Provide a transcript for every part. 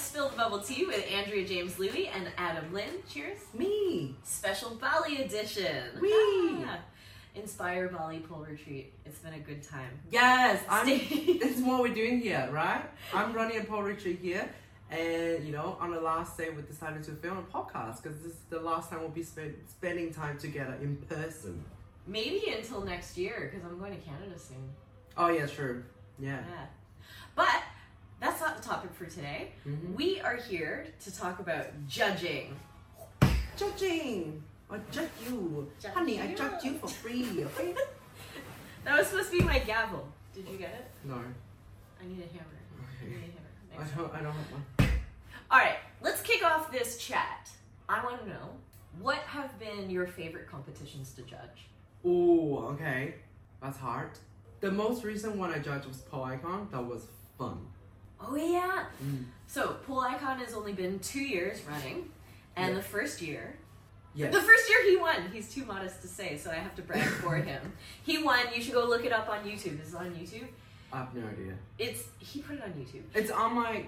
Spill the Bubble Tea with Andrea James Lui and Adam Lin. Cheers. Me. Special Bali edition. Whee! Ah, Inspire Bali Pole Retreat. It's been a good time. Yes, I'm. Is what we're doing here, right? I'm running a pool retreat here, and you know, on the last day, we decided to film a podcast because this is the last time we'll be spend, spending time together in person. Maybe until next year, because I'm going to Canada soon. Oh yeah, sure. Yeah. Yeah. But that's not the topic for today. Mhm. We are here to talk about judging. Judging. I judge you, Judge honey. I you. judge you for free. Okay. That was supposed to be my gavel. Did you get it? no. I need a hammer. I need a Okay. hammer. I don't. I don't have one. All right, let's kick off this chat. I want to know what have been your favorite competitions to judge? Oh, okay. That's hard. The most recent one I judged was Pole Icon. That was fun. Oh yeah. Mm. So Pole Icon has only been two years running, and Yeah. the first year, Yes. the first year he won. He's too modest to say, so I have to brag for him. He won. You should go look it up on YouTube. Is it on YouTube? I have no idea. It's he put it on YouTube. It's on my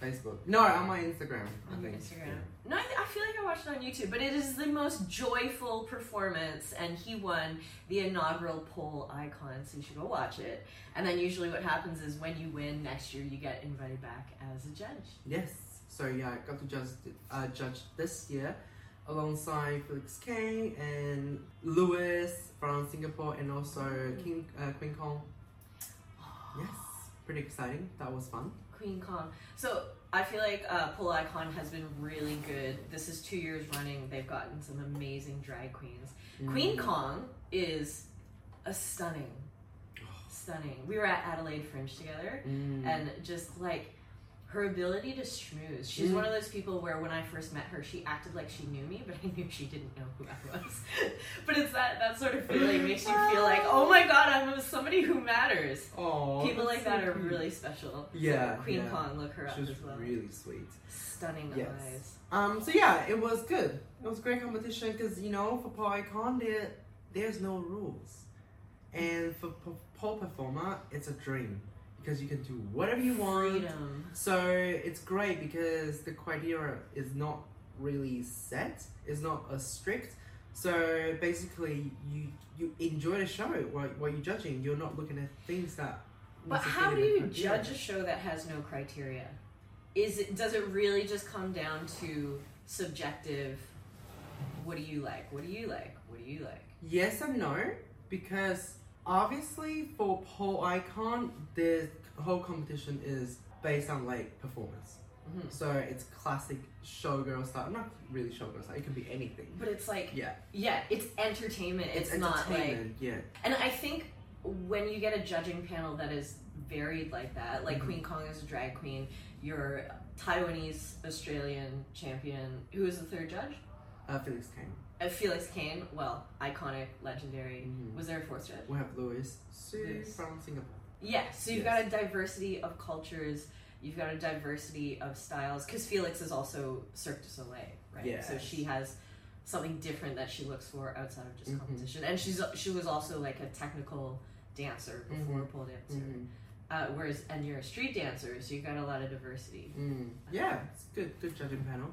Facebook. No, on my Instagram. On think. Instagram. No, I, I feel like I watched it on YouTube, but it is the most joyful performance, and he won the inaugural pole icon, so you should go watch it. And then usually what happens is when you win next year, you get invited back as a judge. Yes. So yeah, I got to judge uh, judge this year alongside Felix Cane and Lewis from Singapore and also King uh, Queen Kong. Yes. Pretty exciting. That was fun. Queen Kong. So I feel like uh, Pole Icon has been really good. This is two years running. They've gotten some amazing drag queens. Queen Mm. Kong is a stunning, stunning. We were at Adelaide Fringe together, Mm. and just like her ability to schmooze. She's Mm. one of those people where when I first met her, she acted like she knew me, but I knew she didn't know who I was. but it's that that sort of feeling makes you feel like, oh my god, I'm somebody who matters. People like so that are cute. really special. Yeah, So Queen yeah. Kong, look her up She was as well. really sweet. Stunning Yes. eyes. Um, so yeah, it was good. It was a great competition because you know for pole icon there there's no rules, and for p- pole performer it's a dream because you can do whatever you want. Freedom. So it's great because the criteria is not really set. It's not as strict. So basically, you you enjoy the show while, while you're judging. You're not looking at things that. But how do you criteria. judge a show that has no criteria? Is it does it really just come down to subjective? What do you like? What do you like? What do you like? Yes and no, because obviously for pole icon, the whole competition is based on like performance. Mhm. So it's classic showgirl style. Not really showgirl style. It can be anything. But it's like Yeah, yeah, it's entertainment. It's, it's, not like entertainment. yeah. And I think when you get a judging panel that is varied like that, like Mhm. Queen Kong is a drag queen, your Taiwanese Australian champion, who is the third judge? Uh, Felix Cane. Felix Cane, well, iconic, legendary. Mhm. Was there a fourth judge? We have Louis from Singapore. Yeah, so you've Yes. got a diversity of cultures, you've got a diversity of styles, because Felix is also Cirque du Soleil, right? So she has something different that she looks for outside of just Mhm. competition, and she's she was also like a technical dancer before pole dancer. Mm. Uh, whereas, and you're a street dancer, so you've got a lot of diversity. Mm. Yeah, it's good. Good judging panel.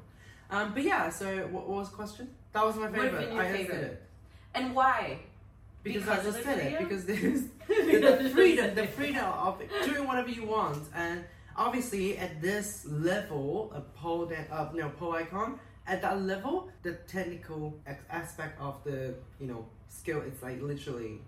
Um, but yeah, so what, what was the question? That was my favorite. been your I answered favorite? it And why? because, Because I of just said freedom? it. Because there's the, the freedom, the freedom of doing whatever you want, and obviously at this level, a pole that uh, no pole icon at that level, the technical ex- aspect of the you know skill, it's like literally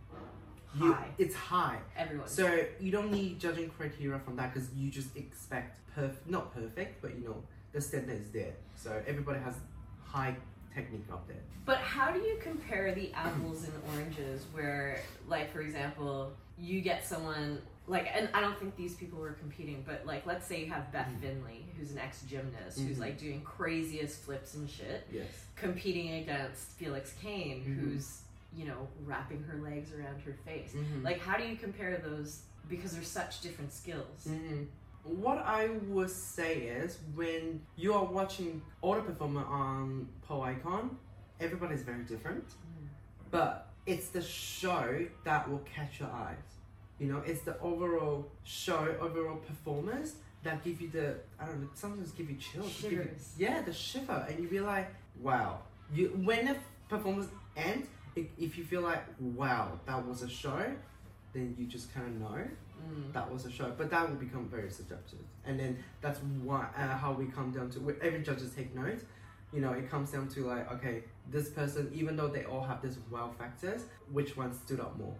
you, High. it's high. Everyone. So you don't need judging criteria from that because you just expect perf not perfect, but you know the standard is there. So everybody has high technique up there. But how do you compare the apples and oranges where, like, for example, you get someone, like, and I don't think these people were competing, but, like, let's say you have Beth Mhm. Finley, who's an ex gymnast, who's, Mhm. like, doing craziest flips and shit, Yes. competing against Felix Cane, Mhm. who's, you know, wrapping her legs around her face. Mhm. Like, how do you compare those? Because they're such different skills. What I would say is when you are watching other performer on Pole Icon, everybody's very different, Mm. but it's the show that will catch your eyes. You know, it's the overall show, overall performance that give you the I don't know, sometimes give you chills. give you- yeah, the shiver, and you be like, wow. You when the performance ends, if, if you feel like, wow, that was a show, then you just kind of know Mm. that was a show. But that will become very subjective, and then that's why uh, how we come down to every judges take notes. You know, it comes down to like, okay, this person, even though they all have this wow factors, which one stood out more?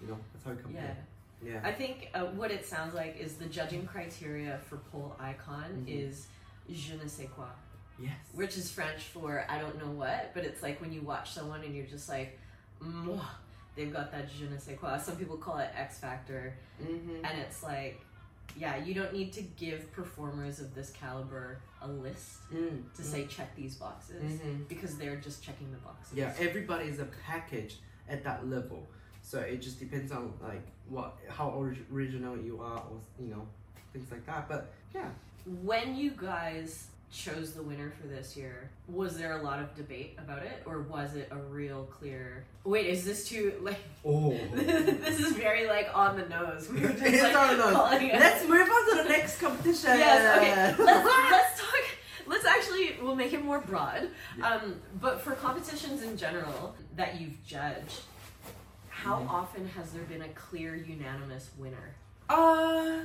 You know, that's how we come. Yeah. Yeah. I think uh, what it sounds like is the judging criteria for pole icon Mhm. is je ne sais quoi, Yes. which is French for I don't know what, but it's like when you watch someone and you're just like, Mwah, they've got that je ne sais quoi. Some people call it X Factor, Mm-hmm. and it's like, yeah, you don't need to give performers of this caliber a list Mm. to say check these boxes Mm-hmm. because they're just checking the boxes. Yeah, everybody is a package at that level. So it just depends on like what how original you are or you know things like that. But yeah, When you guys chose the winner for this year, was there a lot of debate about it, or was it a real clear? Wait, is this too like? oh, this is very like on the nose. We were just It's like on the nose. let's move on to the next competition. Yes. Okay. Let's let's talk. Let's actually we'll make it more broad. Yeah. Um, but for competitions in general that you've judged, how Mhm. often has there been a clear unanimous winner? uh,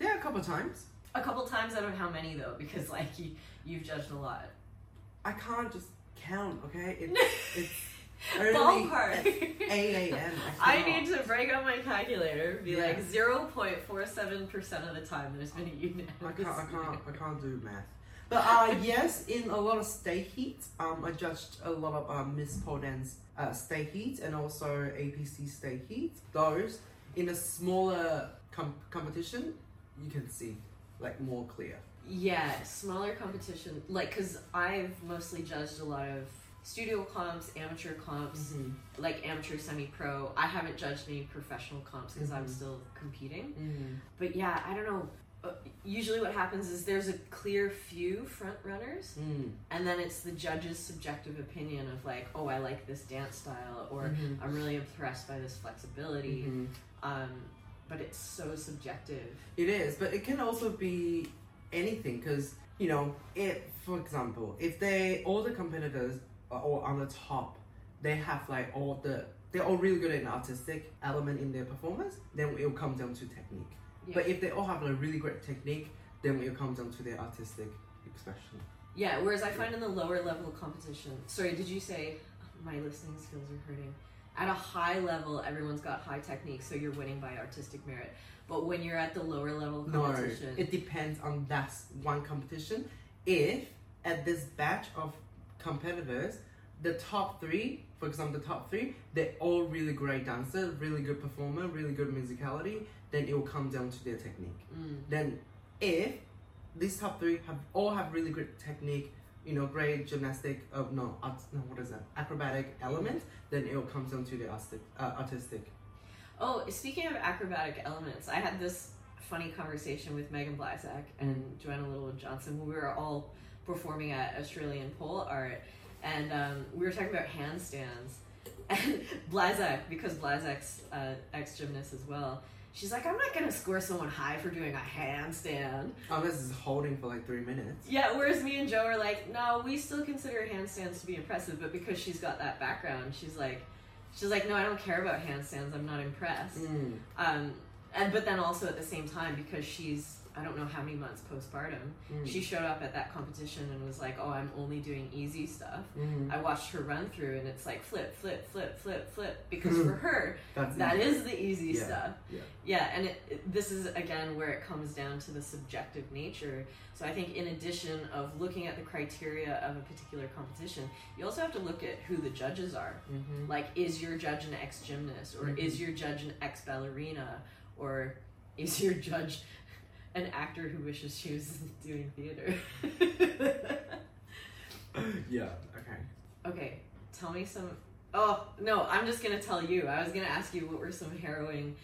yeah, a couple times. A couple times out of how many though? Because like you you've judged a lot. I can't just count. Okay, it's it's early. Ballpark. Eight a.m. I cannot. need to break out my calculator. Be Yeah. like zero point four seven percent of the time there's been a unanimous. I can't, I can't, I can't do math. But uh, yes, in a lot of state heats, um, I judged a lot of um, Miss Pole Dance uh, state heats and also APC state heats. Those in a smaller com- competition, you can see like more clear. Yeah, smaller competition. Like, because I've mostly judged a lot of studio comps, amateur comps, like amateur semi pro. I haven't judged any professional comps because I'm Mhm. still competing. Mm-hmm. But yeah, I don't know. Uh, usually, what happens is there's a clear few front runners, Mm. and then it's the judge's subjective opinion of like, oh, I like this dance style, or Mhm. I'm really impressed by this flexibility. Mhm. Um, but it's so subjective. It is, but it can also be anything because you know, if for example, if they all the competitors are all on the top, they have like all the they're all really good at an artistic element in their performance, then it will come down to technique. Yeah. But if they all have a really great technique, then it will come down to their artistic expression. Yeah, whereas I find in the lower level of competition, sorry, did you say oh, my listening skills are hurting? At a high level, everyone's got high technique, so you're winning by artistic merit. But when you're at the lower level No, competition, it depends on that one competition. If at this batch of competitors, the top three, for example, the top three, they're all really great dancer, really good performer, really good musicality, then it will come down to their technique. Mm, Then if these top three have all have really good technique, you know, great gymnastic, uh, no, art, no, what is that? Acrobatic element, then it will come down to the artistic. Uh, artistic. Oh, speaking of acrobatic elements, I had this funny conversation with Megan Blazak and Joanna Littlewood Johnson when we were all performing at Australian Pole Art, and um, we were talking about handstands. And Blazak, because Blazak's uh, ex gymnast as well, she's like, I'm not gonna score someone high for doing a handstand. Unless it's holding for like three minutes. Yeah, whereas me and Joe are like, no, we still consider handstands to be impressive, but because she's got that background, she's like, she's like, no, I don't care about handstands. I'm not impressed. Mm. Um, and but then also at the same time because she's I don't know how many months postpartum, Mm. she showed up at that competition and was like, "Oh, I'm only doing easy stuff." Mm. I watched her run through, and it's like flip, flip, flip, flip, flip, because for her That's that easy. is the easy Yeah, stuff. yeah. Yeah, and it, it- this is again where it comes down to the subjective nature. So I think in addition of looking at the criteria of a particular competition, you also have to look at who the judges are. Mhm. Like, is your judge an ex gymnast, or Mhm. is your judge an ex ballerina, or is your judge an actor who wishes she was doing theater? yeah. Okay. okay, tell me some. Oh no, I'm just gonna tell you. I was gonna ask you what were some harrowing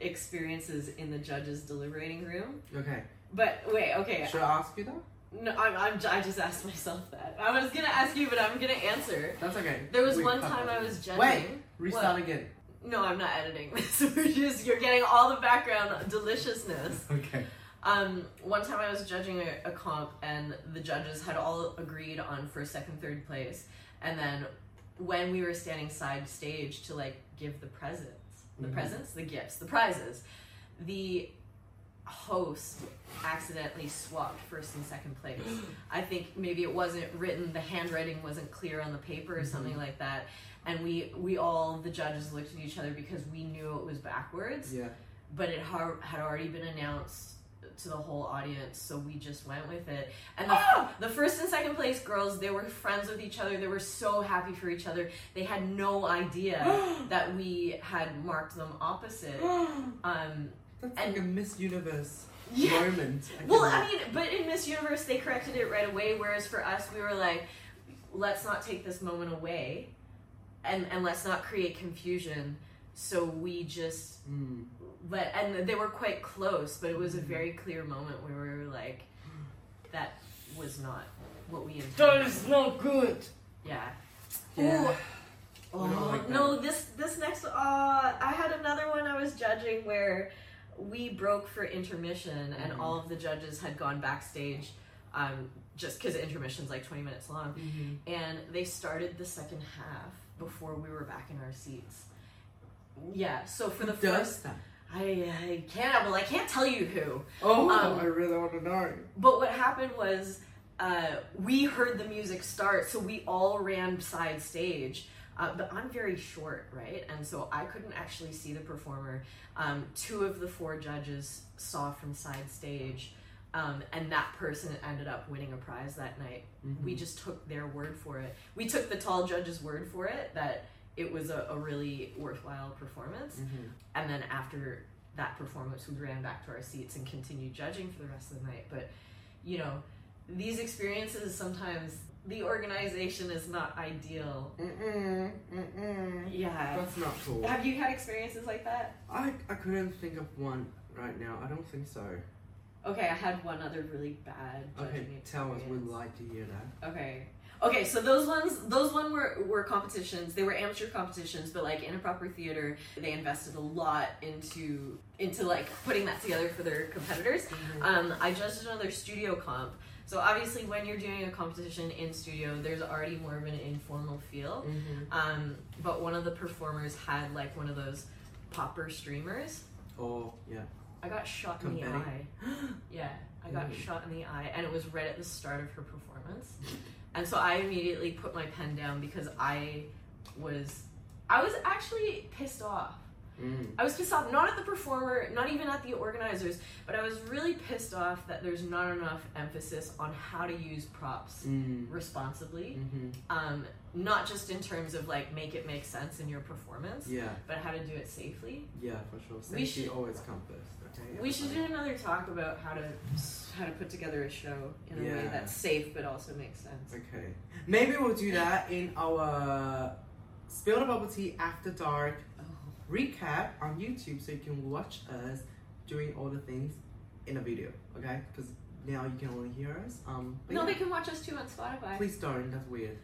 experiences in the judges' deliberating room, Okay. but wait, okay. Should I ask you that? No, I'm, I'm, I just asked myself that. I was gonna ask you, but I'm gonna answer. That's okay. There was We one time. I was judging. Wait. Restart again. No, I'm not editing this. We're just you're getting all the background deliciousness. Okay. Um, one time I was judging a, a comp and the judges had all agreed on first, second, third place, and then when we were standing side stage to like give the presents, the Mhm. presents, the gifts, the prizes, the host accidentally swapped first and second place. I think maybe it wasn't written, the handwriting wasn't clear on the paper or something like that. And we we all the judges looked at each other because we knew it was backwards, Yeah. but it har- had already been announced to the whole audience, so we just went with it. And the, the first and second place girls, they were friends with each other. They were so happy for each other. They had no idea that we had marked them opposite. Um, That's And- like a Miss Universe yeah, moment. I Well, I mean, but in Miss Universe, they corrected it right away. Whereas for us, we were like, let's not take this moment away, and and let's not create confusion. So we just Mm. Let, and they were quite close, but it was a Mhm. very clear moment where we were like, that was not what we intended. That is not good. Yeah. Yeah. Ooh. Oh, like no, this this next uh I had another one I was judging where we broke for intermission and Mhm. all of the judges had gone backstage um just cuz intermission's like 20 minutes long Mhm. and they started the second half before we were back in our seats. Yeah, so for the Who does first that? I I can't well I can't tell you who. Oh, Um, I really want to know. But what happened was, uh, we heard the music start, so we all ran side stage. Uh, but I'm very short, right? And so I couldn't actually see the performer. Um, two of the four judges saw from side stage, um, and that person ended up winning a prize that night. Mhm. We just took their word for it. We took the tall judge's word for it that it was a, a really worthwhile performance. Mhm. And then after that performance, we ran back to our seats and continued judging for the rest of the night. But, you know, these experiences sometimes the organization is not ideal. Mm-mm. Mm-mm. Yeah. That's not cool. Have you had experiences like that? I, I couldn't think of one right now. I don't think so. Okay, I had one other really bad Okay, judging tell us. experience. We'd like to hear that. Okay. Okay, so those ones, those one were were competitions. They were amateur competitions, but like in a proper theater, they invested a lot into into like putting that together for their competitors. Um, I judged another studio comp. So obviously, when you're doing a competition in studio, there's already more of an informal feel. Mm-hmm. Um, but one of the performers had like one of those popper streamers. Oh, yeah. I got shot in the eye. Yeah, I got Mm. shot in the eye, and it was right at the start of her performance. And so I immediately put my pen down because I was, I was actually pissed off. Mm. I was pissed off not at the performer, not even at the organizers, but I was really pissed off that there's not enough emphasis on how to use props Mm. responsibly. Mm-hmm. Um, not just in terms of like make it make sense in your performance, Yeah, but how to do it safely. yeah, for sure. We Safety should- always comes first. Okay. We should do another talk about how to how to put together a show in a way that's safe but also makes sense. Okay. Maybe we'll do that in our Spill the Bubble Tea After Dark Oh. recap on YouTube so you can watch us doing all the things in a video, okay? Because now you can only hear us. Um, No, yeah, they can watch us too on Spotify. please don't, that's weird.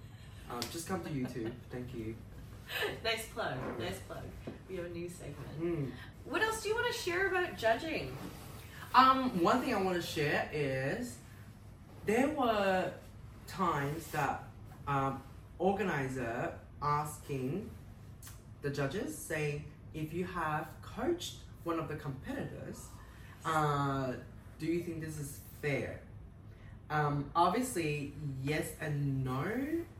Um, just come to YouTube. Thank you. nice plug. Nice plug. We have a new segment. Mm. What else do you want to share about judging? Um, one thing I want to share is there were times that um, organizer asking the judges saying if you have coached one of the competitors, uh, do you think this is fair? Um, obviously, yes and no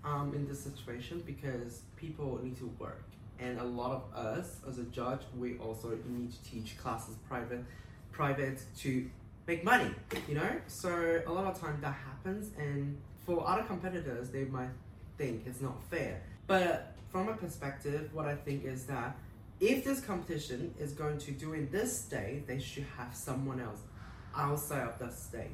um, in this situation because people need to work, and a lot of us as a judge, we also need to teach classes private, private to make money. You know, so a lot of time that happens, and for other competitors, they might think it's not fair. But from a perspective, what I think is that if this competition is going to do in this state, they should have someone else outside of that state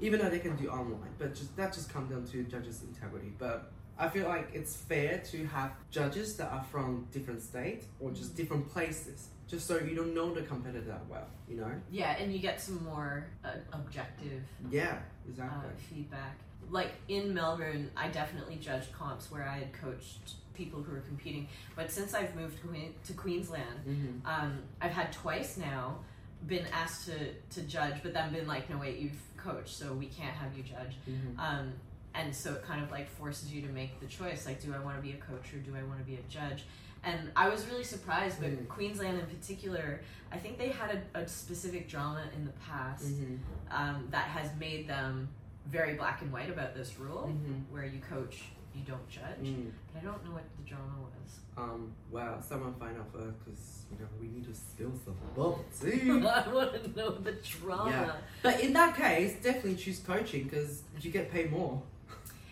even though they can do online. But just that just comes down to judges' integrity. But I feel like it's fair to have judges that are from different states or just different places, just so you don't know the competitor that well. You know? Yeah, and you get some more uh, objective Yeah, uh, exactly. feedback. Like in Melbourne, I definitely judged comps where I had coached people who were competing. But since I've moved to to Queensland, Mm-hmm. um, I've had twice now been asked to, to judge, but then been like, no, wait, you've coached, so we can't have you judge. Mm-hmm. Um, and so it kind of like forces you to make the choice like, do I want to be a coach or do I want to be a judge? And I was really surprised, but Mm. Queensland in particular, I think they had a, a specific drama in the past Mm-hmm. um, that has made them very black and white about this rule, Mm-hmm. where you coach, you don't judge. Mm. But I don't know what the drama was. Um, well, someone find out first because you know we need to spill some bubble tea. I want to know the drama. Yeah. but in that case, definitely choose coaching because you get paid more.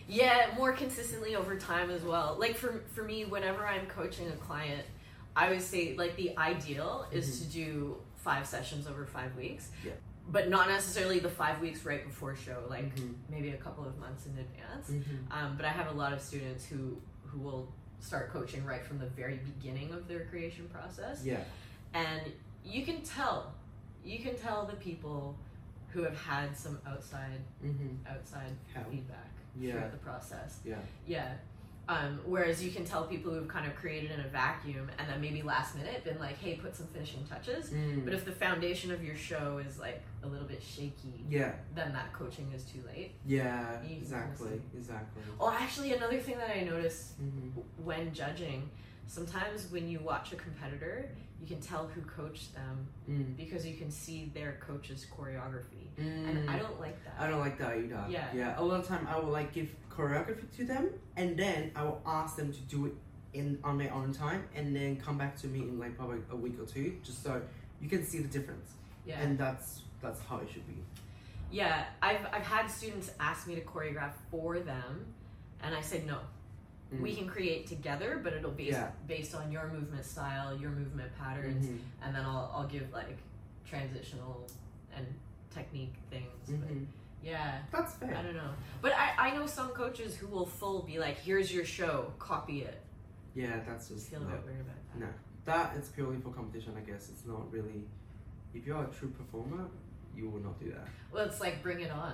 Yeah, more consistently over time as well. Like for for me, whenever I'm coaching a client, I would say like the ideal is to do five sessions over five weeks. Yeah. But not necessarily the five weeks right before show, like Mhm. maybe a couple of months in advance. Mm-hmm. Um, but I have a lot of students who who will start coaching right from the very beginning of their creation process, Yeah. and you can tell, you can tell the people who have had some outside Mm-hmm. outside Help. feedback Yeah. throughout the process. Yeah. Yeah. Um, whereas you can tell people who've kind of created in a vacuum and then maybe last minute been like, hey, put some finishing touches. Mm. But if the foundation of your show is like a little bit shaky, yeah. then that coaching is too late. Yeah. You- Exactly. Exactly. Oh, actually, another thing that I noticed Mm-hmm. when judging, sometimes when you watch a competitor, you can tell who coached them Mm. because you can see their coach's choreography. Mm. And I don't like that. I don't like that either. Yeah. Yeah. A lot of time I will like give choreography to them and then I will ask them to do it in on their own time and then come back to me in like probably a week or two just so you can see the difference. yeah. And that's that's how it should be. Yeah, I've, I've had students ask me to choreograph for them, and I said no. Mm. We can create together, but it'll be Yeah. based on your movement style, your movement patterns, Mhm. and then I'll, I'll give like transitional and technique things. But Mhm. yeah, That's fair. I don't know. But I, I know some coaches who will full be like, here's your show, copy it. Yeah, that's I just feel a no. bit weird about that. No. That is purely for competition, I guess. It's not really if you're a true performer, you will not do that. Well, it's like Bring It On.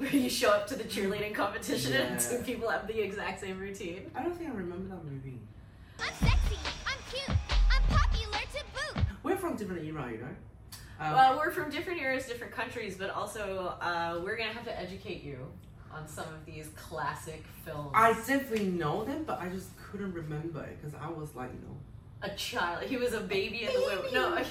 Where you show up to the cheerleading competition and Yeah. two people have the exact same routine. I don't think I remember that movie. I'm sexy. I'm cute. I'm popular to boot. We're from different era, you know? Um, Well, we're from different eras, different countries, but also uh, we're gonna have to educate you on some of these classic films. I definitely know them, but I just couldn't remember it because I was like, you know. A child. He was a baby in the womb. No, Baby.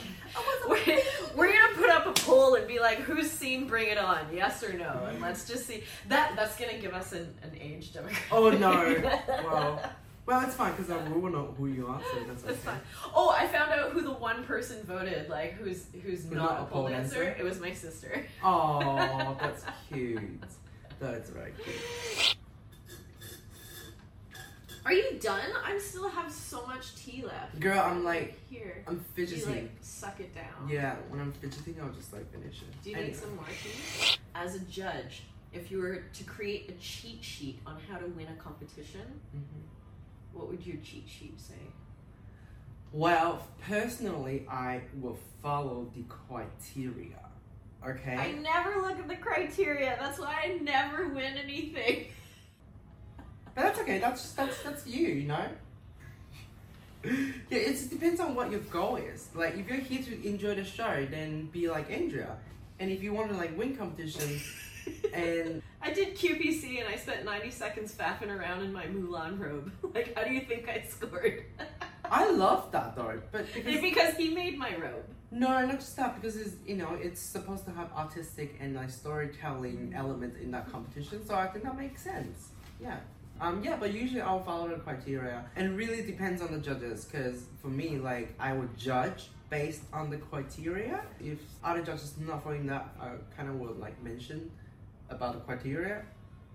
we're, we're gonna put up a poll and be like, who's seen Bring It On? Yes or no? And let's just see. That that's gonna give us an, an age demographic. Oh no! Wow. Well, it's fine because we will know who you are, so that's okay. Fine. Oh, I found out who the one person voted. Like, who's who's Who's not, not a poll, pole pole dancer? dancer? It was my sister. Oh, that's cute. That's very cute. Are you done? I still have so much tea left. Girl, I'm like, here. I'm You fidgeting. like suck it down. Yeah, when I'm fidgeting, I'll just like finish it. Do you Anyway. need some more tea? As a judge, if you were to create a cheat sheet on how to win a competition, Mhm. what would your cheat sheet say? Well, personally, I will follow the criteria. Okay. I never look at the criteria. That's why I never win anything. But that's okay. That's that's that's you, you know. Yeah, it just depends on what your goal is. Like, if you're here to enjoy the show, then be like Andrea. And if you want to like win competitions, and I did QPC and I spent 90 seconds faffing around in my Mulan robe. Like, how do you think I scored? I love that though. But because because he made my robe. no, not just that because it's you know it's supposed to have artistic and like storytelling mm. elements in that competition. So I think that makes sense. Yeah. Um, yeah, but usually I'll follow the criteria, and it really depends on the judges. Because for me, like I would judge based on the criteria. If other judges not following that, I kind of would like mention about the criteria.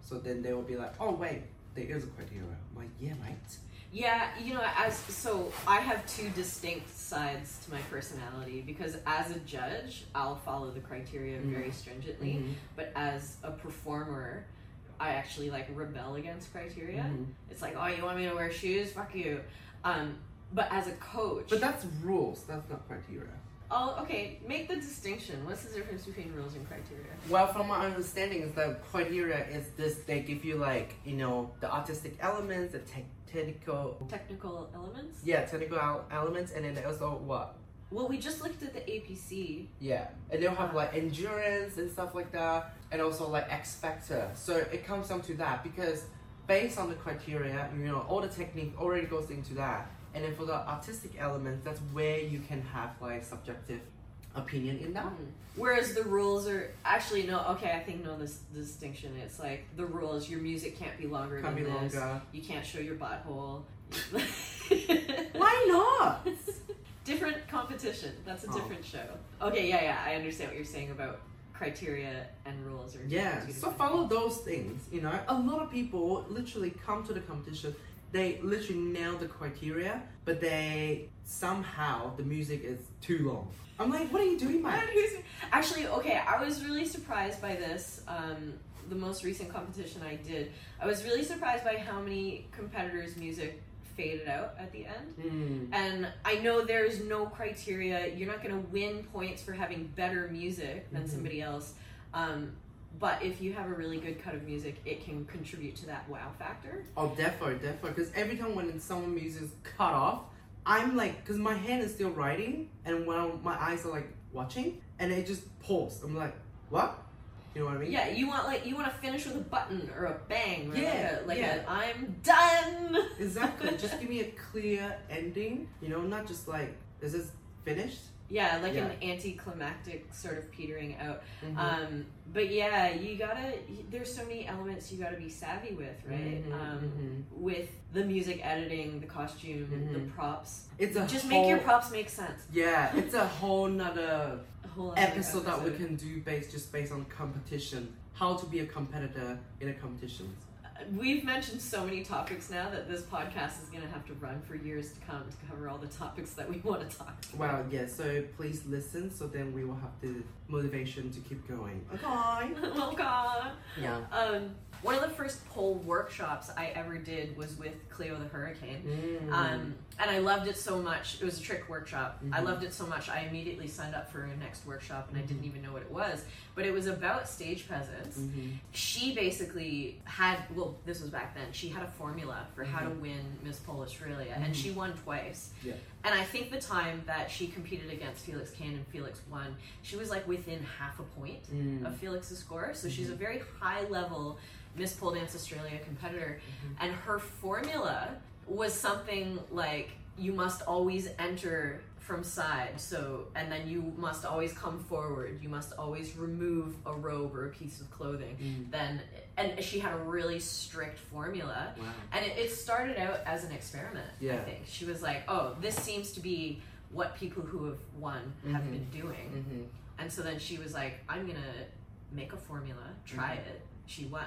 So then they will be like, "Oh wait, there is a criteria." I'm like, "Yeah, right." Yeah, you know, as so I have two distinct sides to my personality because as a judge, I'll follow the criteria Mhm. very stringently, Mhm. but as a performer, I actually like rebel against criteria. Mhm. It's like, oh, you want me to wear shoes? Fuck you. Um, but as a coach, But that's rules. That's not criteria. I'll, okay, make the distinction. What's the difference between rules and criteria? Well, from my understanding, is that criteria is this: they give you like you know the artistic elements, the te- technical, Technical elements? yeah, technical el- elements, and then also what? Well, we just looked at the APC. Yeah, and they'll have uh, like endurance and stuff like that, and also like X factor. So it comes down to that because based on the criteria, you know, all the technique already goes into that, and then for the artistic elements, that's where you can have like subjective opinion in that. Mm. Whereas the rules are actually no. Okay, I think no. This distinction. It's like the rules. Your music can't be longer Can be than this. longer. You can't show your butthole. Why not? Different competition. That's a Oh. different show. Okay, yeah, yeah. I understand what you're saying about criteria and rules. Are Yeah, so follow those things. You know, a lot of people literally come to the competition. They literally nail the criteria, but they somehow the music is too long. I'm like, what are you doing, man? Actually, okay, I was really surprised by this. Um, the most recent competition I did, I was really surprised by how many competitors' music faded out at the end. Mm. And I know there's no criteria. You're not going to win points for having better music than Mhm. somebody else. Um, but if you have a really good cut of music, it can contribute to that wow factor. Oh, definitely, definitely. Because every time when someone music is cut off, I'm like, because my hand is still writing, and when my eyes are like watching, and it just paused. I'm like, what? You know what I mean? Yeah, you want like you want to finish with a button or a bang or Yeah, like a like yeah. a I'm done. Exactly. just give me a clear ending. You know, not just like, is this finished? Yeah, like Yeah. an anticlimactic sort of petering out. Mhm. Um, but yeah, you gotta. There's so many elements you gotta be savvy with, right? Mhm, um, mhm. With the music editing, the costume, the Mhm. props. It's a Just whole, make your props make sense. Yeah, it's a whole nother A whole other episode that we can do based just based on competition. How to be a competitor in a competition. We've mentioned so many topics now that this podcast is gonna have to run for years to come to cover all the topics that we want to talk. about. Well, yeah. So please listen. So then we will have the motivation to keep going. Okay. oh God. Yeah. Um, one of the first pole workshops I ever did was with Cleo the Hurricane. Mm. Um, and I loved it so much. It was a trick workshop. I Mhm. loved it so much. I immediately signed up for a next workshop and I didn't Mhm. even know what it was. But it was about stage presence. Mhm. She basically had, well, this was back then, she had a formula for how to Mhm. win Miss Pole Australia. And she won twice. Yeah. And I think the time that she competed against Felix Cane and Felix won, she was like within half a point Mm. of Felix's score. So she's a very high level Miss Pole Dance Australia competitor. And her formula was something like you must always enter from side. So, and then you must always come forward. You must always remove a robe or a piece of clothing. Mm. Then, and she had a really strict formula. Wow. And it, it started out as an experiment, Yeah. I think. She was like, oh, this seems to be what people who have won have Mhm. been doing. Mhm. And so then she was like, I'm gonna make a formula, try Mhm. it. She won.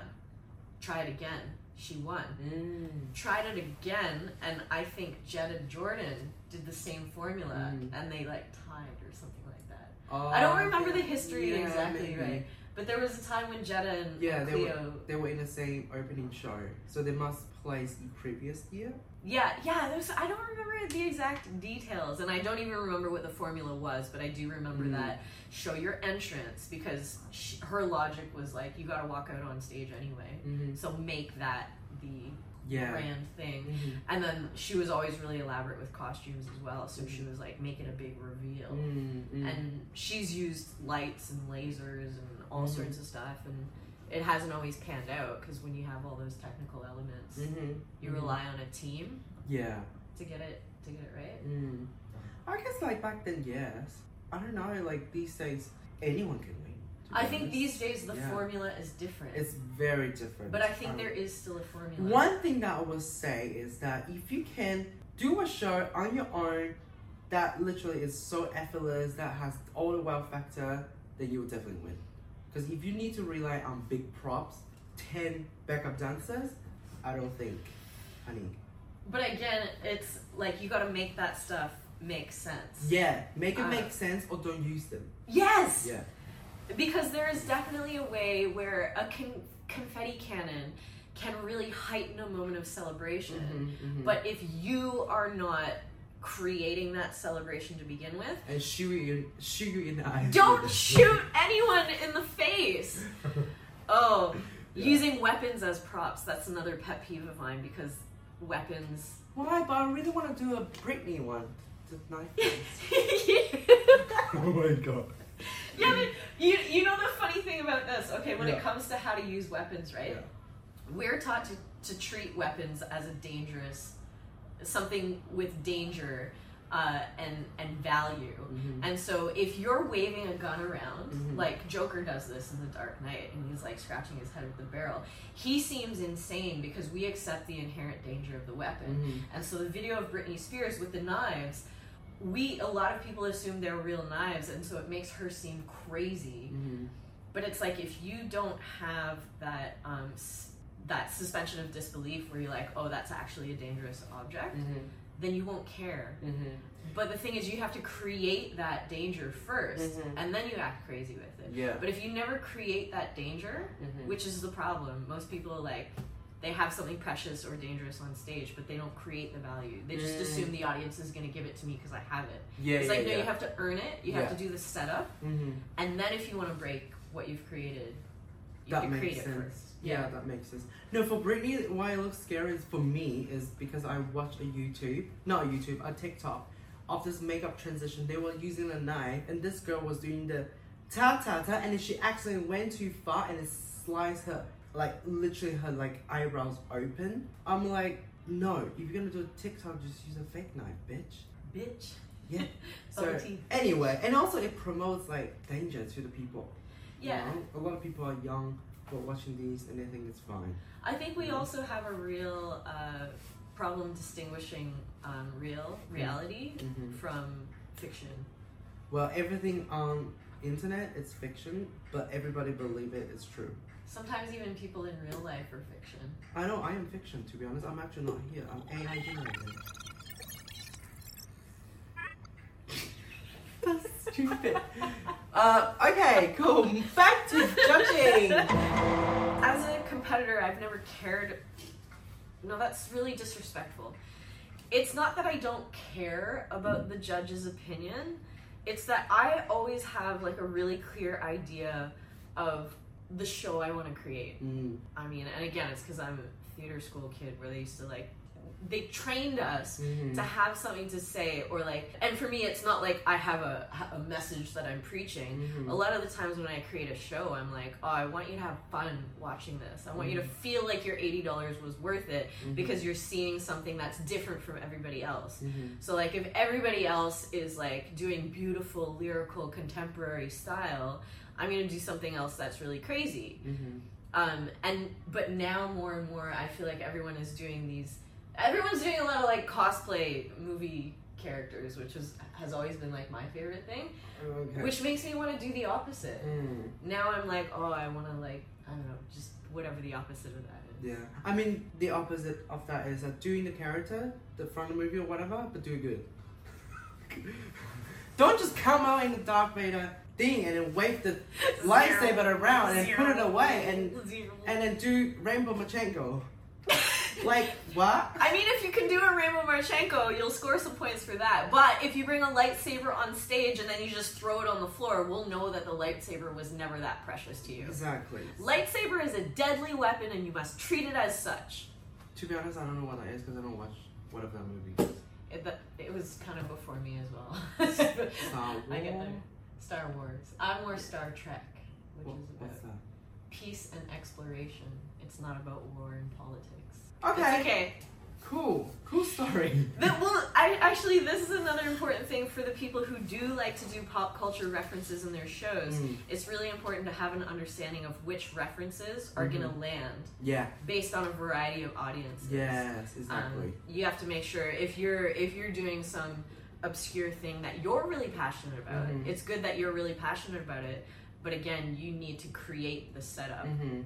Try it again. She won. Mm. Tried it again, and I think Jed and Jordan did the same formula, Mhm. and they like tied or something like that. Oh, I don't remember the history Yeah, exactly maybe. right, but there was a time when Jetta and, Yeah, and they Cleo. They were in the same opening show, so they must place the previous year. Yeah, yeah. There's. I don't remember the exact details, and I don't even remember what the formula was, but I do remember Mm. that show your entrance because she, her logic was like you got to walk out on stage anyway, Mm-hmm. so make that the Yeah. grand thing. Mm-hmm. And then she was always really elaborate with costumes as well, so she Mhm. was like make it a big reveal. Mm-hmm. And she's used lights and lasers and all Mhm. sorts of stuff, and it hasn't always panned out because when you have all those technical elements, Mm-hmm. you rely on a team Yeah. to get it to get it right. Mm. I guess like back then, yes. I don't know. Like these days, anyone can win. I think honest. these days the Yeah. formula is different, it's very different. but I think Um, there is still a formula. One thing that I will say is that if you can do a show on your own that literally is so effortless, that has all the wow factor, then you will definitely win. Because if you need to rely on big props, 10 backup dancers, I don't think, honey. But again, it's like you got to make that stuff make sense. Yeah, make it Uh, make sense or don't use them. Yes. Yeah. Because there is definitely a way where a con- confetti cannon can really heighten a moment of celebration. Mhm, mhm. But if you are not creating that celebration to begin with. And shoot you, shoot you in the eye. Don't shoot anyone in the face. Oh, using weapons as props. That's another pet peeve of mine because weapons. Why? But I really want to do a Britney one. The knife. oh my god. Yeah, but you you know the funny thing about this, okay, when Yeah. it comes to how to use weapons, right? Yeah. We're taught to, to treat weapons as a dangerous something with danger uh, and and value. Mhm. And so if you're waving a gun around, Mhm. like Joker does this in The Dark Knight, and he's like scratching his head with the barrel, he seems insane because we accept the inherent danger of the weapon. Mhm. And so the video of Britney Spears with the knives, we a lot of people assume they're real knives, and so it makes her seem crazy. Mhm. But it's like if you don't have that um, s- that suspension of disbelief where you're like, oh, that's actually a dangerous object, Mhm. then you won't care. Mhm. But the thing is, you have to create that danger 1st Mhm. and then you act crazy with it. Yeah. But if you never create that danger, Mhm. which is the problem, most people are like, they have something precious or dangerous on stage, but they don't create the value. They just Mm. assume the audience is going to give it to me because I have it. Yeah. it's yeah, like, no, yeah. you have to earn it. You have to do the setup, Mhm. and then if you want to break what you've created, you That have to create sense. it first. Yeah. that makes sense. No, for Britney, why it looks scary is for me is because I watched a YouTube, not a YouTube, a TikTok of this makeup transition. They were using a knife, and this girl was doing the ta ta ta, and then she accidentally went too far and it sliced her, like literally her like eyebrows open. I'm like, no, if you're gonna do a TikTok, just use a fake knife, bitch. Bitch. Yeah. So anyway, and also it promotes like danger to the people. you Yeah. know? a lot of people are young are watching these and they think it's fine. I think we also have a real uh, problem distinguishing um, real reality Mhm. from fiction. Well, everything on internet is fiction, but everybody believe it is true. Sometimes even people in real life are fiction. I know I am fiction to be honest. I'm actually not here. I'm AI generated. That's stupid. Uh, okay, cool. Back to judging. As a competitor, I've never cared. No, that's really disrespectful. It's not that I don't care about the judge's opinion. It's that I always have like a really clear idea of the show I want to create. Mm, I mean, and again, it's because I'm a theater school kid where they used to like, they trained us mhm. to have something to say or like, and for me, it's not like I have a, a message that I'm preaching. Mhm. A lot of the times when I create a show, I'm like, oh, I want you to have fun watching this. I want you to feel like your $80 was worth it Mhm. because you're seeing something that's different from everybody else. Mhm. So like if everybody else is like doing beautiful lyrical contemporary style, I'm gonna do something else that's really crazy. Um, and but now more and more, I feel like everyone is doing these. Everyone's doing a lot of like cosplay movie characters, which is has always been like my favorite thing. Okay. Which makes me want to do the opposite. Mm, Now I'm like, oh, I want to like I don't know, just whatever the opposite of that is. yeah. I mean, the opposite of that is that doing the character, the front of the movie or whatever, but do it good. Don't just come out in the Darth Vader thing and then wave the lightsaber around and put it away and Zero. and then do Rainbow Marchenko. Like what? I mean, if you can do a Rainbow Marchenko, you'll score some points for that. But if you bring a lightsaber on stage and then you just throw it on the floor, we'll know that the lightsaber was never that precious to you. Exactly. Lightsaber is a deadly weapon and you must treat it as such. To be honest, I don't know what that is because I don't watch whatever that movie. It, it was kind of before me as well. Star I get Wars? there. Star Wars. I'm more Star Trek, which What, is about peace and exploration. It's not about war and politics. Okay. It's okay. Cool. Cool story. The, well, I actually this is another important thing for the people who do like to do pop culture references in their shows. Mm. It's really important to have an understanding of which references are Mhm. gonna land Yeah. based on a variety of audiences. Yes. Exactly. Um, you have to make sure if you're if you're doing some obscure thing that you're really passionate about, Mhm. it's good that you're really passionate about it. But again, you need to create the setup mm-hmm.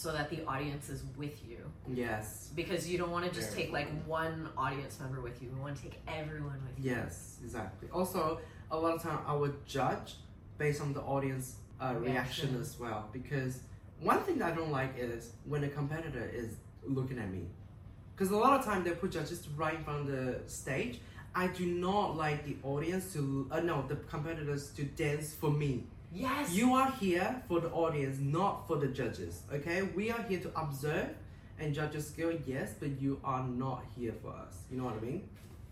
So that the audience is with you. Yes. Because you don't want to just Very take like one audience member with you. You want to take everyone with you. Yes. Exactly. Also, a lot of time I would judge based on the audience uh, reaction. Reaction. as well because one thing that I don't like is when a competitor is looking at me because a lot of time they put judges right in front of the stage I do not like the audience to uh, no the competitors to dance for me. Yes. You are here for the audience, not for the judges. Okay, we are here to observe and judge your skill, yes, but you are not here for us. You know what I mean?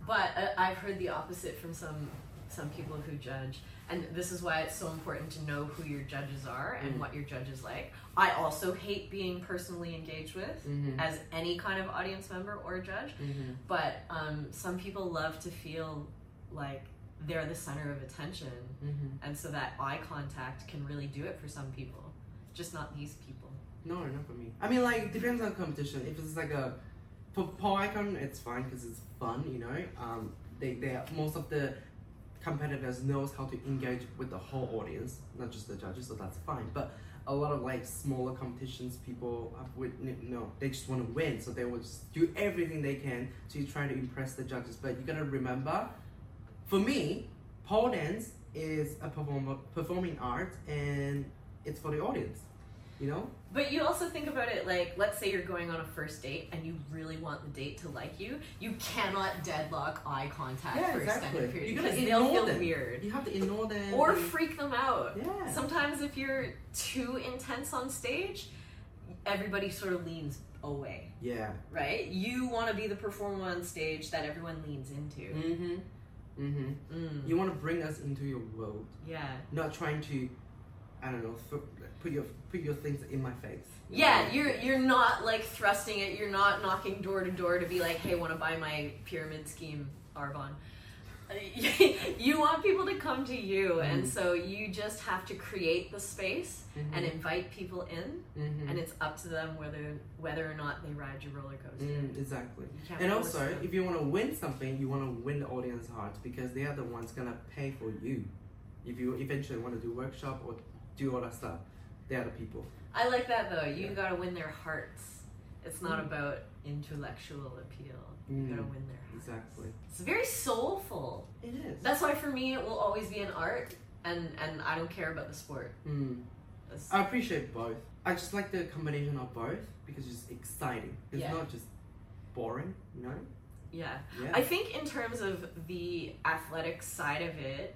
But uh, I've heard the opposite from some some people who judge, and this is why it's so important to know who your judges are and Mm. what your judges like. I also hate being personally engaged with Mm-hmm. as any kind of audience member or judge, Mm-hmm. but um, some people love to feel like they're the center of attention, Mm-hmm. and so that eye contact can really do it for some people, just not these people. No, not for me. I mean, like, depends on competition. If it's like a for Pole Icon, it's fine because it's fun, you know. Um, they they most of the competitors knows how to engage with the whole audience, not just the judges, so that's fine. But a lot of like smaller competitions, people have with no, they just want to win, so they will just do everything they can to try to impress the judges. But you gotta remember, for me, pole dance is a perform- performing art, and it's for the audience. You know. But you also think about it like, let's say you're going on a first date and you really want the date to like you. You cannot deadlock eye contact Yeah, for exactly. extended periods You gotta because they'll feel them. weird. You have to ignore them. Or and- freak them out. yeah. Sometimes if you're too intense on stage, everybody sort of leans away, yeah. right? You want to be the performer on stage that everyone leans into. Mm-hmm. Mm-hmm. Mm. You want to bring us into your world, Yeah. not trying to, I don't know, th- put your put your things in my face. Yeah, you're you're not like thrusting it. You're not knocking door to door to be like, "Hey, want to buy my pyramid scheme, Avon?" you want people to come to you, and Mhm. so you just have to create the space Mhm. and invite people in, Mhm. and it's up to them whether whether or not they ride your roller coaster. Mm, exactly. And also, if you want to win something, you want to win the audience heart because they are the ones gonna pay for you. If you eventually want to do workshop or do all that stuff, they are the people. I like that though. You Yeah. gotta win their hearts. It's not Mm. about intellectual appeal. You Mm. gotta win their hearts. Exactly. It's very soulful. It is. That's why for me it will always be an art, and and I don't care about the sport. Mm. I appreciate both. I just like the combination of both because it's exciting. It's Yeah. not just boring, you know? yeah, Yeah. I think in terms of the athletic side of it,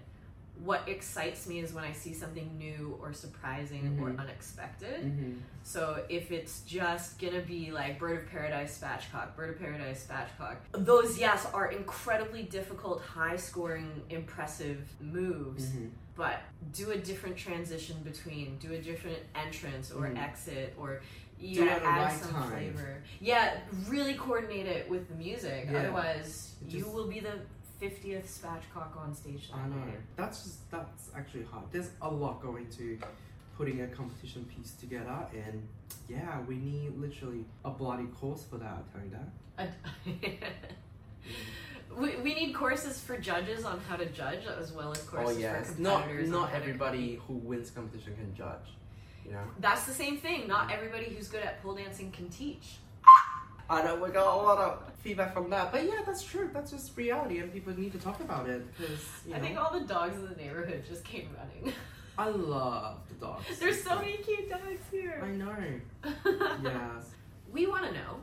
what excites me is when I see something new or surprising or Mhm. unexpected. mm-hmm. So if it's just gonna be like Bird of Paradise spatchcock, Bird of Paradise spatchcock, those yes are incredibly difficult, high scoring, impressive moves. Mm-hmm. But do a different transition between, do a different entrance or Mhm. exit or you gotta add some time. flavor. Yeah, really coordinate it with the music. Yeah. Otherwise It you will be the fiftieth spatchcock on stage that I know. night. That's just that's actually hard. There's a lot going to putting a competition piece together, and yeah, we need literally a bloody course for that. I tell you that. we, we need courses for judges on how to judge as well as Oh courses for not competitors. on not how to everybody who wins competition can judge. You know. That's the same thing. Not mm. everybody who's good at pole dancing can teach. I know we got a lot of feedback from that, but yeah, that's true. That's just reality, and people need to talk about it because I know. think all the dogs in the neighborhood just came running. I love the dogs. There's so many cute dogs here. I here. know. Yes. We want to know.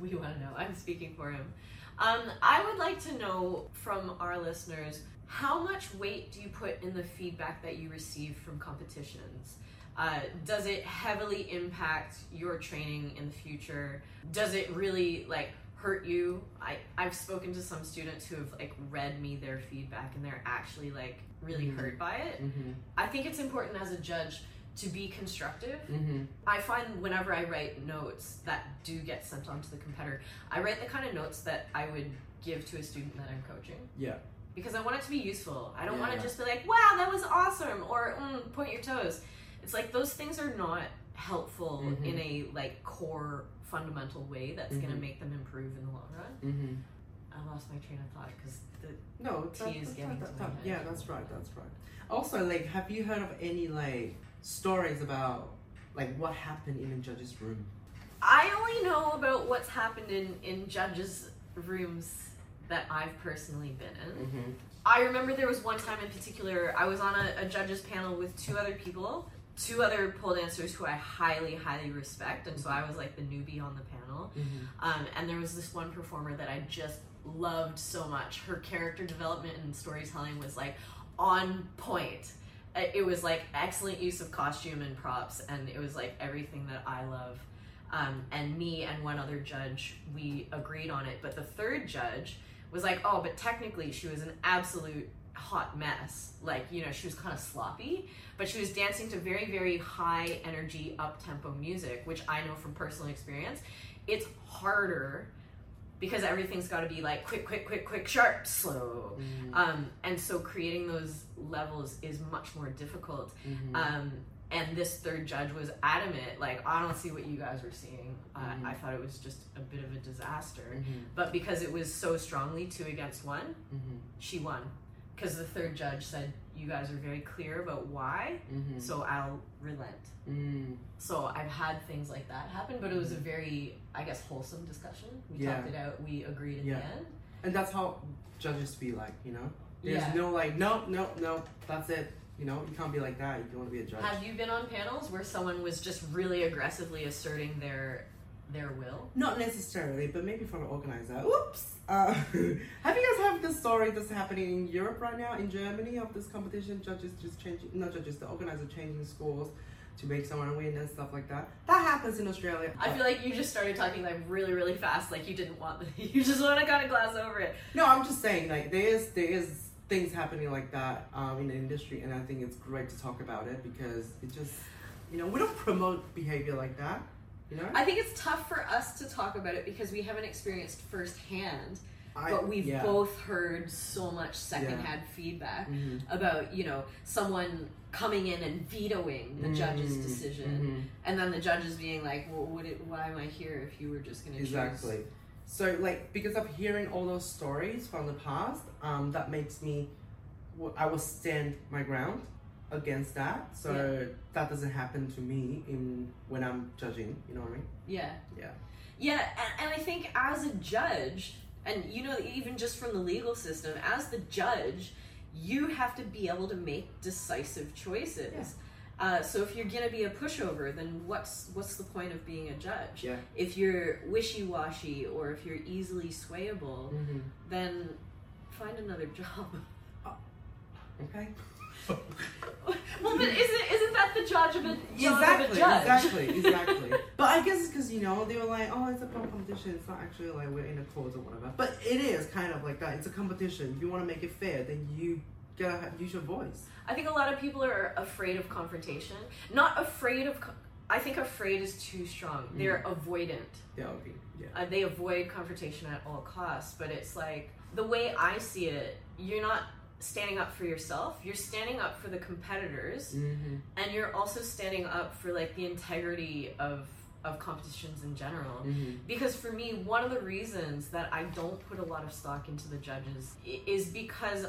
We want to know. I'm speaking for him. Um, I would like to know from our listeners how much weight do you put in the feedback that you receive from competitions? Uh, does it heavily impact your training in the future? Does it really like hurt you? I I've spoken to some students who have like read me their feedback and they're actually like really Mhm. hurt by it. Mhm. I think it's important as a judge to be constructive Mhm. I find whenever I write notes that do get sent on to the competitor, I write the kind of notes that I would give to a student that I'm coaching. Yeah. Because I want it to be useful. I don't want to just be like, wow, that was awesome, or mm, point your toes. It's like those things are not helpful Mhm. in a like core fundamental way that's going to make them improve in the long run. Mhm. I lost my train of thought because the No, Tea that, is that- getting that- to my that- yeah, that's right, that's right. Also, like, have you heard of any like stories about like what happened in a judges' room? I only know about what's happened in in judges' rooms that I've personally been in. Mm-hmm. I remember there was one time in particular, I was on a, a judges panel with two other people, two other pole dancers who I highly, highly respect, and so I was like the newbie on the panel. Mm-hmm. Um, and there was this one performer that I just loved so much. Her character development and storytelling was like on point. It was like excellent use of costume and props, and it was like everything that I love. Um, and me and one other judge, we agreed on it. But the third judge was like, oh, but technically she was an absolute hot mess. Like, you know, she was kind of sloppy, but she was dancing to very, very high energy, up tempo music, which I know from personal experience. It's harder because everything's got to be like quick, quick, quick, quick, sharp, slow. Mm, Um, and so creating those levels is much more difficult. mhm. Um, and this third judge was adamant, like, I don't see what you guys were seeing. Uh, Mhm. I thought it was just a bit of a disaster. Mhm, But because it was so strongly two against one, mhm, she won. Because the third judge said, You guys are very clear about why, mhm, so I'll relent. mm. So I've had things like that happen, but it was a very, I guess, wholesome discussion. We Yeah. talked it out, we agreed in Yeah. the end. And that's how judges be like, you know? There's Yeah. no like, no, no, no, that's it. You know, you can't be like that if you want to be a judge. Have you been on panels where someone was just really aggressively asserting their their will? Not necessarily, but maybe from an organizer. Oops. Uh, have you guys heard this story that's happening in Europe right now, in Germany, of this competition? Judges just changing, not judges, the organizer changing scores to make someone win and stuff like that. That happens in Australia. I feel like you just started talking like really, really fast, like you didn't want, you just want to kind of glass over it. No, I'm just saying, like there is there is things happening like that um, in the industry, and I think it's great to talk about it because it just, you know, we don't promote behavior like that. You I think it's tough for us to talk about it because we haven't experienced firsthand, I- but we've yeah. both heard so much secondhand feedback Mhm. about you know someone coming in and vetoing the judge's Mhm, decision, mhm. and then the judges being like, "Well, would it, why am I here if you were just going to Exactly. So, like, because of hearing all those stories from the past, um, that makes me, I will stand my ground against that. So that doesn't happen to me in when I'm judging. You know what I mean? Yeah. Yeah. Yeah, and, and I think as a judge, and you know, even just from the legal system, as the judge, you have to be able to make decisive choices. Yeah. Uh, so if you're gonna be a pushover, then what's what's the point of being a judge? Yeah. If you're wishy-washy or if you're easily swayable, Mm-hmm. then find another job. Okay. well, but isn't isn't that the judge of a job of a judge? exactly, exactly. but I guess it's because you know they were like, oh, it's a competition. It's not actually like we're in a court or whatever. But it is kind of like that. It's a competition. If you want to make it fair, then you gotta have, use your voice. I think a lot of people are afraid of confrontation. Not afraid of. Co- I think afraid is too strong. They're avoidant. Yeah. Okay. Yeah. Uh, they avoid confrontation at all costs. But it's like the way I see it. You're not standing up for yourself. You're standing up for the competitors, Mm-hmm. and you're also standing up for like the integrity of of competitions in general. Mm-hmm. Because for me, one of the reasons that I don't put a lot of stock into the judges is because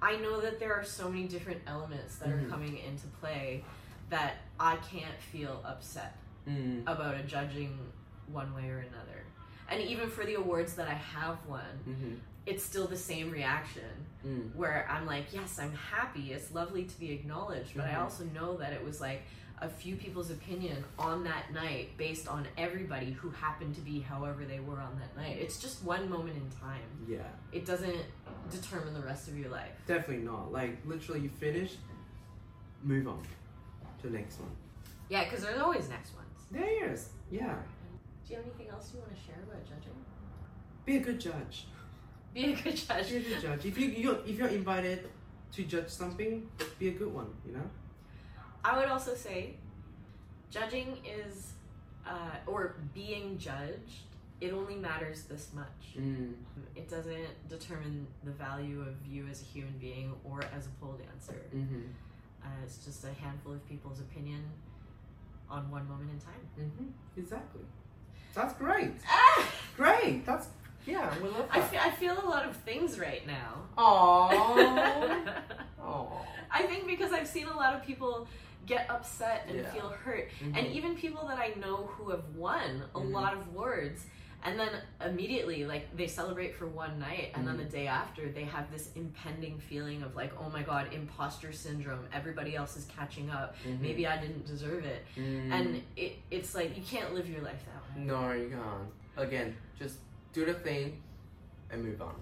I know that there are so many different elements that Mhm. are coming into play that I can't feel upset Mm-hmm. about a judging one way or another. And even for the awards that I have won, Mm-hmm. It's still the same reaction Mm. where I'm like, yes, I'm happy. It's lovely to be acknowledged, but I Mhm. also know that it was like a few people's opinion on that night based on everybody who happened to be however they were on that night. It's just one moment in time. Yeah. It doesn't determine the rest of your life. Definitely not. Like literally, you finish, move on to the next one. Yeah, because there's always next ones. There is. Yeah. Do you have anything else you want to share about judging? Be a good judge. Be a good judge. Be a good judge. If you you're, if you're invited to judge something, be a good one. You know. I would also say judging is, uh, or being judged, it only matters this much. Mm. It doesn't determine the value of you as a human being or as a pole dancer. Mm-hmm. Uh, it's just a handful of people's opinion on one moment in time. Mm-hmm. Exactly. That's great. Ah! Great. That's yeah. We love I that. feel, I feel a lot of things right now. Aww. Aww. I think because I've seen a lot of people get upset and Yeah. feel hurt. Mhm. And even people that I know who have won a Mhm. lot of awards, and then immediately, like, they celebrate for one night, and then the day after, they have this impending feeling of, like, oh my god, imposter syndrome. Everybody else is catching up. Mhm. Maybe I didn't deserve it. Mm. And it, it's like, you can't live your life that way. No, you can't. Again, just do the thing and move on.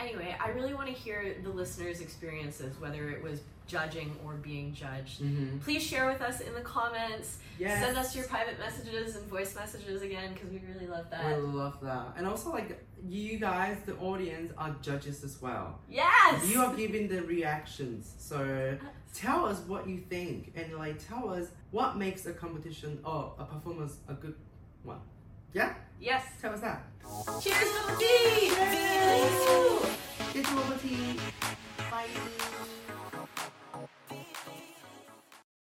Anyway, I really want to hear the listeners' experiences, whether it was judging or being judged. Mm-hmm. Please share with us in the comments. Yes. Send us your private messages and voice messages again because we really love that. I love that. And also, like, you guys, the audience, are judges as well. Yes! You are giving the reactions. So tell us what you think and, like, tell us what makes a competition or a performance a good one. Yeah? Yes. Tell us that. Cheers, bubble tea. Cheers. Cheers. Get your bubble tea. Bye.